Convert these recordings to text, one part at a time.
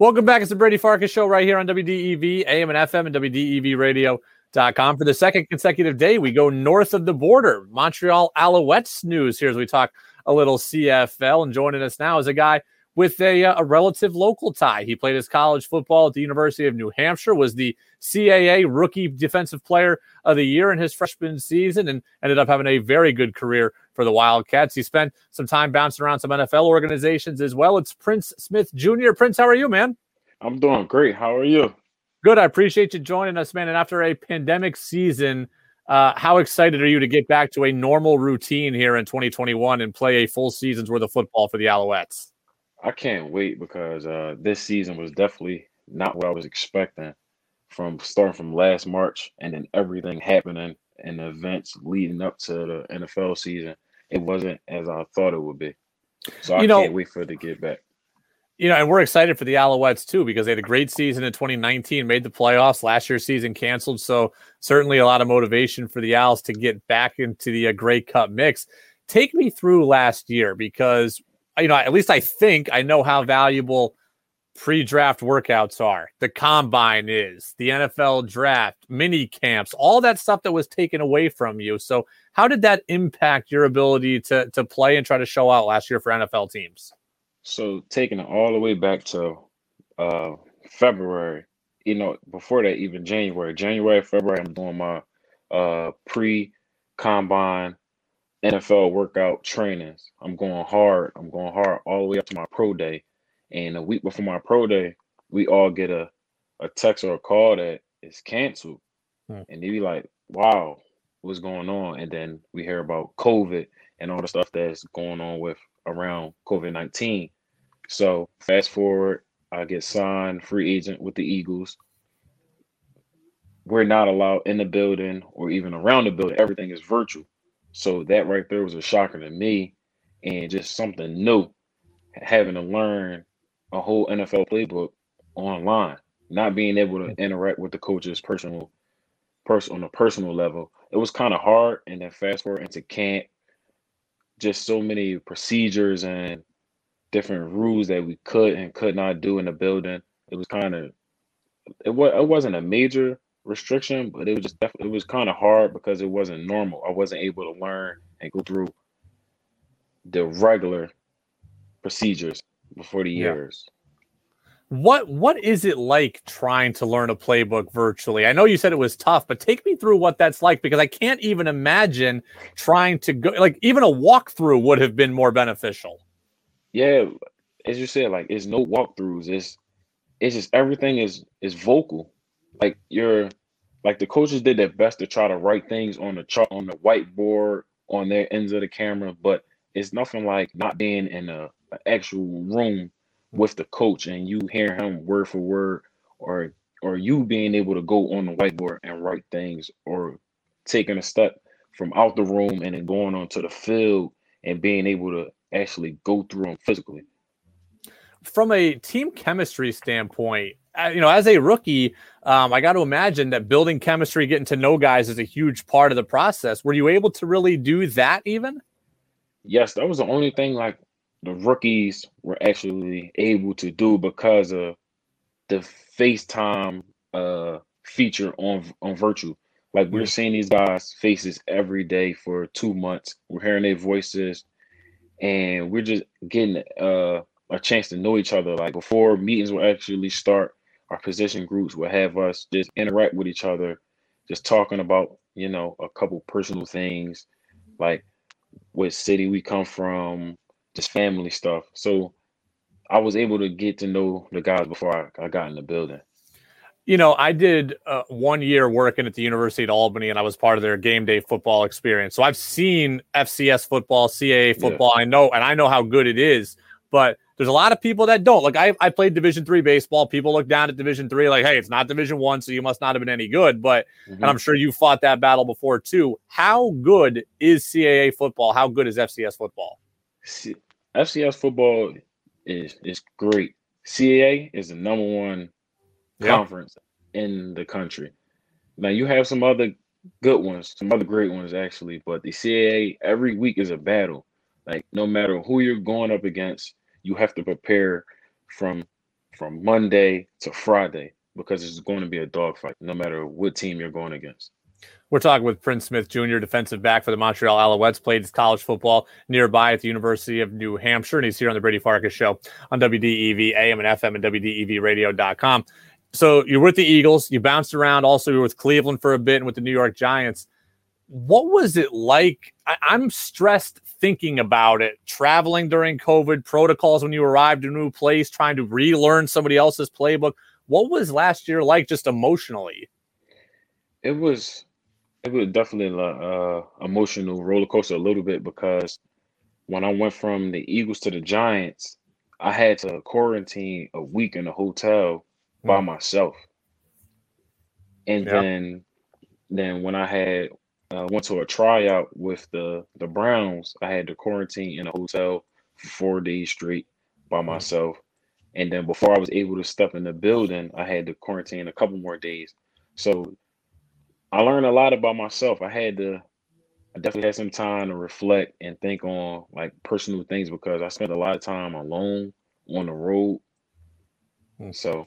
Welcome back. It's the Brady Farkas Show right here on WDEV, AM and FM, and WDEVradio.com. For the second consecutive day, we go north of the border. Montreal Alouettes news here as we talk a little CFL. And joining us now is a guy with a, uh, a relative local tie. He played his college football at the University of New Hampshire, was the CAA Rookie Defensive Player of the Year in his freshman season, and ended up having a very good career for the Wildcats. He spent some time bouncing around some NFL organizations as well. It's Prince Smith Jr. Prince, how are you, man? I'm doing great. How are you? Good. I appreciate you joining us, man. And after a pandemic season, uh, how excited are you to get back to a normal routine here in 2021 and play a full season's worth of football for the Alouettes? I can't wait because uh, this season was definitely not what I was expecting from starting from last March and then everything happening and the events leading up to the NFL season. It wasn't as I thought it would be. So I you know, can't wait for it to get back. You know, and we're excited for the Alouettes too because they had a great season in 2019, made the playoffs. Last year's season canceled, so certainly a lot of motivation for the Owls to get back into the uh, Grey Cup mix. Take me through last year because you know, at least I think I know how valuable pre-draft workouts are. The combine is, the NFL draft, mini camps, all that stuff that was taken away from you. So, how did that impact your ability to to play and try to show out last year for NFL teams? So, taking it all the way back to uh February, you know, before that even January, January, February, I'm doing my uh pre combine NFL workout trainings. I'm going hard. I'm going hard all the way up to my pro day. And a week before my pro day, we all get a, a text or a call that is canceled. Hmm. And they be like, wow, what's going on? And then we hear about COVID and all the stuff that's going on with around COVID 19. So fast forward, I get signed free agent with the Eagles. We're not allowed in the building or even around the building. Everything is virtual. So that right there was a shocker to me and just something new. Having to learn a whole NFL playbook online, not being able to interact with the coaches personal person on a personal level. It was kind of hard. And then fast forward into camp, just so many procedures and different rules that we could and could not do in the building. It was kind of it was it wasn't a major restriction, but it was just it was kind of hard because it wasn't normal. I wasn't able to learn and go through the regular procedures before the years. Yeah. What what is it like trying to learn a playbook virtually? I know you said it was tough, but take me through what that's like because I can't even imagine trying to go like even a walkthrough would have been more beneficial. Yeah, as you said, like it's no walkthroughs. It's it's just everything is is vocal like you're like the coaches did their best to try to write things on the chart on the whiteboard on their ends of the camera, but it's nothing like not being in a, a actual room with the coach and you hear him word for word or or you being able to go on the whiteboard and write things or taking a step from out the room and then going onto the field and being able to actually go through them physically. From a team chemistry standpoint, you know, as a rookie, um, I got to imagine that building chemistry, getting to know guys is a huge part of the process. Were you able to really do that even? Yes, that was the only thing like the rookies were actually able to do because of the FaceTime uh, feature on on Virtual. Like we're seeing these guys' faces every day for two months. We're hearing their voices, and we're just getting uh, a chance to know each other. Like before meetings will actually start, our position groups will have us just interact with each other, just talking about, you know, a couple personal things like what city we come from, just family stuff. So I was able to get to know the guys before I, I got in the building. You know, I did uh, one year working at the University of Albany, and I was part of their game day football experience. So I've seen FCS football, CAA football. Yeah. I know, and I know how good it is. But there's a lot of people that don't. Like I, I played Division three baseball. People look down at Division three like, hey, it's not Division one, so you must not have been any good. But mm-hmm. and I'm sure you fought that battle before too. How good is CAA football? How good is FCS football? C- FCS football is is great. CAA is the number one yep. conference in the country. Now you have some other good ones, some other great ones actually, but the CAA every week is a battle. Like no matter who you're going up against, you have to prepare from from Monday to Friday because it's going to be a dogfight no matter what team you're going against. We're talking with Prince Smith Jr., defensive back for the Montreal Alouettes, played his college football nearby at the University of New Hampshire, and he's here on the Brady Farkas Show on WDEV, AM and FM, and WDEVradio.com. So you're with the Eagles. You bounced around. Also, you're with Cleveland for a bit and with the New York Giants. What was it like? I- I'm stressed thinking about it. Traveling during COVID, protocols when you arrived in a new place, trying to relearn somebody else's playbook. What was last year like, just emotionally? It was it was definitely a uh, emotional roller coaster a little bit because when I went from the Eagles to the Giants, I had to quarantine a week in a hotel by Mm. myself, and Yeah. then then when I had uh, went to a tryout with the the Browns, I had to quarantine in a hotel for four days straight by myself, and then before I was able to step in the building, I had to quarantine a couple more days. So I learned a lot about myself. I had to, I definitely had some time to reflect and think on like personal things because I spent a lot of time alone on the road. Hmm. So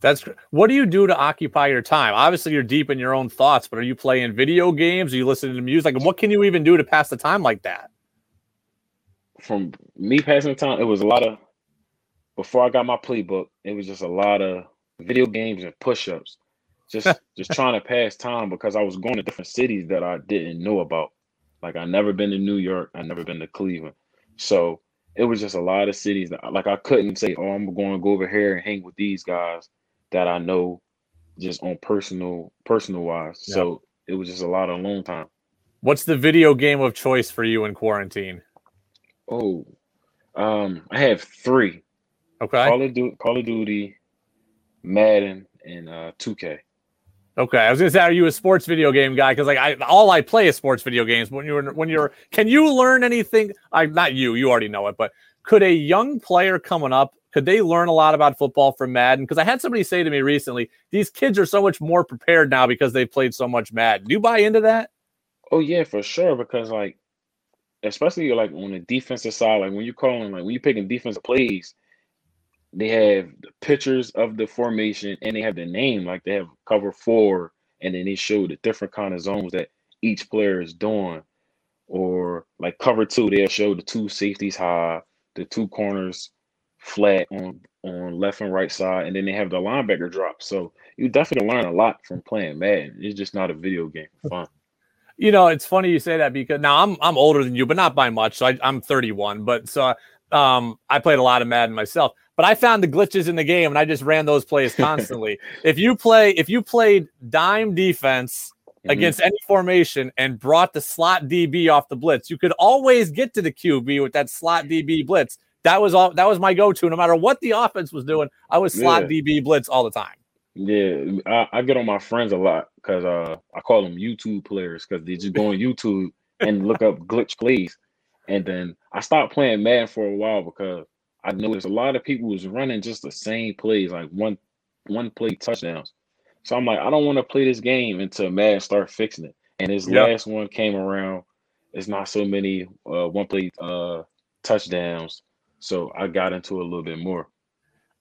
That's what do you do to occupy your time? Obviously, you're deep in your own thoughts, but are you playing video games? Are you listening to music? Like, what can you even do to pass the time like that? from me passing the time, it was a lot of before I got my playbook, it was just a lot of video games and push-ups. Just just trying to pass time because I was going to different cities that I didn't know about. Like I never been to New York, I never been to Cleveland. So it was just a lot of cities that like I couldn't say, oh, I'm going to go over here and hang with these guys that I know just on personal personal wise. Yeah. So it was just a lot of alone time. What's the video game of choice for you in quarantine? Oh, um, I have three. Okay. Call of Duty, Call of Duty, Madden, and uh 2K. Okay. I was gonna say, are you a sports video game guy? Because like I all I play is sports video games. When you're when you're can you learn anything? I not you, you already know it, but could a young player coming up could they learn a lot about football from Madden? Because I had somebody say to me recently, these kids are so much more prepared now because they've played so much Madden. Do you buy into that? Oh yeah, for sure. Because like, especially like on the defensive side, like when you're calling, like when you're picking defensive plays, they have the pictures of the formation and they have the name. Like they have cover four, and then they show the different kind of zones that each player is doing. Or like cover two, they'll show the two safeties high, the two corners flat on on left and right side, and then they have the linebacker drop. So you definitely learn a lot from playing Madden. It's just not a video game for fun. You know, it's funny you say that because now I'm I'm older than you, but not by much. So I, I'm 31, but so um, I played a lot of Madden myself. But I found the glitches in the game, and I just ran those plays constantly. if you play, if you played dime defense Mhm. against any formation and brought the slot DB off the blitz, you could always get to the QB with that slot DB blitz. That was all. That was my go-to. No matter what the offense was doing, I was slot Yeah. DB blitz all the time. Yeah, I, I get on my friends a lot because uh, I call them YouTube players because they just go on YouTube and look up glitch plays. And then I stopped playing Madden for a while because I noticed a lot of people was running just the same plays, like one one play touchdowns. So I'm like, I don't want to play this game until Madden start fixing it. And this Yeah. last one came around. It's not so many uh, one play uh, touchdowns, so I got into it a little bit more.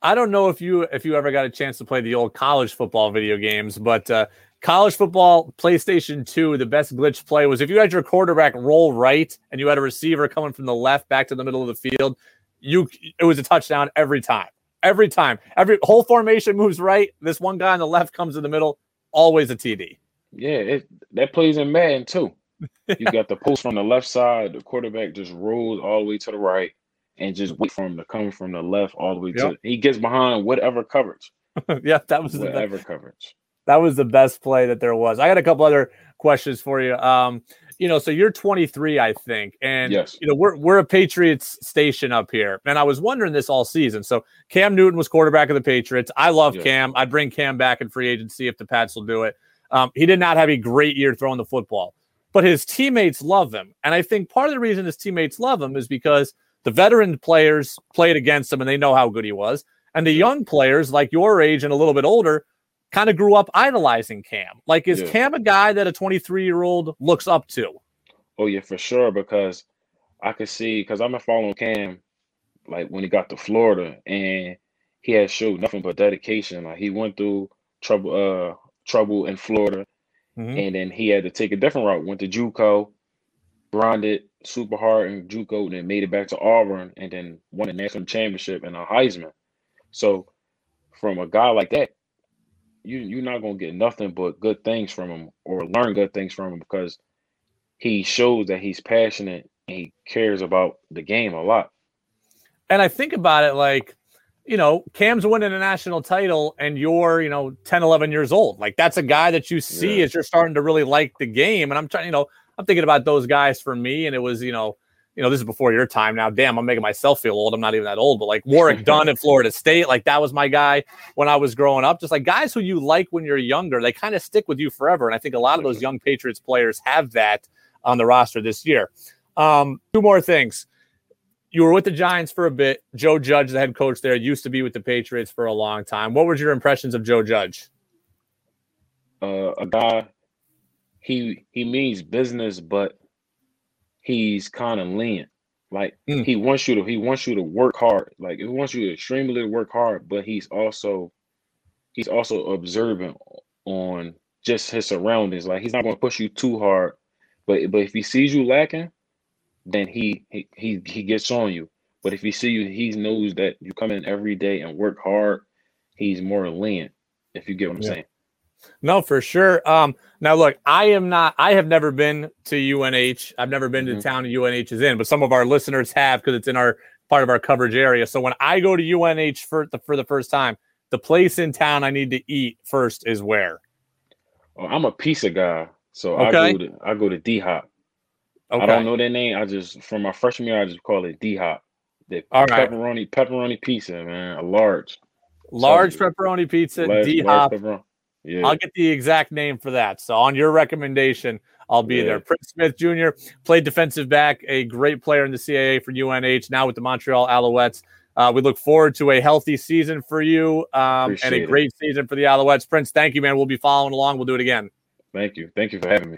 I don't know if you if you ever got a chance to play the old college football video games, but uh, college football PlayStation 2, the best glitch play was if you had your quarterback roll right and you had a receiver coming from the left back to the middle of the field, you it was a touchdown every time. Every time. Every whole formation moves right. This one guy on the left comes in the middle, always a TD. Yeah, it, that plays in Madden too. You got the post from the left side, the quarterback just rolls all the way to the right and just wait for him to come from the left all the way Yep. to he gets behind whatever coverage. yeah, that was the best. Whatever coverage. that was the best play that there was. I got a couple other questions for you. Um, you know, so you're 23, I think, and Yes. you know we're we're a Patriots station up here, and I was wondering this all season. So Cam Newton was quarterback of the Patriots. I love Yeah. Cam. I'd bring Cam back in free agency if the Pats will do it. Um, he did not have a great year throwing the football, but his teammates love him, and I think part of the reason his teammates love him is because the veteran players played against him and they know how good he was, and the young players like your age and a little bit older kind of grew up idolizing Cam. Like, is Yeah. Cam a guy that a 23 year old looks up to? Oh yeah, for sure. Because I could see because I've been following Cam like when he got to Florida and he has showed nothing but dedication. Like he went through trouble, uh, trouble in Florida, mm-hmm. and then he had to take a different route. Went to JUCO, grinded super hard in JUCO, and then made it back to Auburn, and then won a national championship and a Heisman. So, from a guy like that, you you're not gonna get nothing but good things from him or learn good things from him because he shows that he's passionate and he cares about the game a lot. And I think about it like, you know, Cam's winning a national title and you're, you know, 10, 11 years old. Like that's a guy that you see yeah. as you're starting to really like the game. And I'm trying, you know, I'm thinking about those guys for me. And it was, you know, you know, this is before your time now. Damn, I'm making myself feel old. I'm not even that old, but like Warrick Dunn at Florida State, like that was my guy when I was growing up. Just like guys who you like when you're younger, they kind of stick with you forever. And I think a lot of those young Patriots players have that on the roster this year. Um, two more things. You were with the Giants for a bit. Joe Judge, the head coach there, used to be with the Patriots for a long time. What were your impressions of Joe Judge? Uh, a guy. He he means business, but he's kind of lenient. Like mm. he wants you to he wants you to work hard. Like he wants you to extremely work hard, but he's also he's also observant on just his surroundings. Like he's not going to push you too hard, but but if he sees you lacking, then he he he, he gets on you. But if he see you, he knows that you come in every day and work hard. He's more lenient. If you get what I'm yeah. saying. No, for sure. Um, now look, I am not. I have never been to UNH. I've never been mm-hmm. to the town UNH is in, but some of our listeners have because it's in our part of our coverage area. So when I go to UNH for the for the first time, the place in town I need to eat first is where. Oh, I'm a pizza guy, so okay. I go to I go to D Hop. Okay. I don't know their name. I just from my freshman year, I just call it D Hop. The All pepperoni right. pepperoni pizza, man, a large. Large so, pepperoni pizza, D Hop. Yeah. I'll get the exact name for that. So on your recommendation, I'll be yeah. there. Prince Smith Jr. played defensive back, a great player in the CAA for UNH, now with the Montreal Alouettes. Uh, we look forward to a healthy season for you um, and a great it. season for the Alouettes. Prince, thank you, man. We'll be following along. We'll do it again. Thank you. Thank you for having me.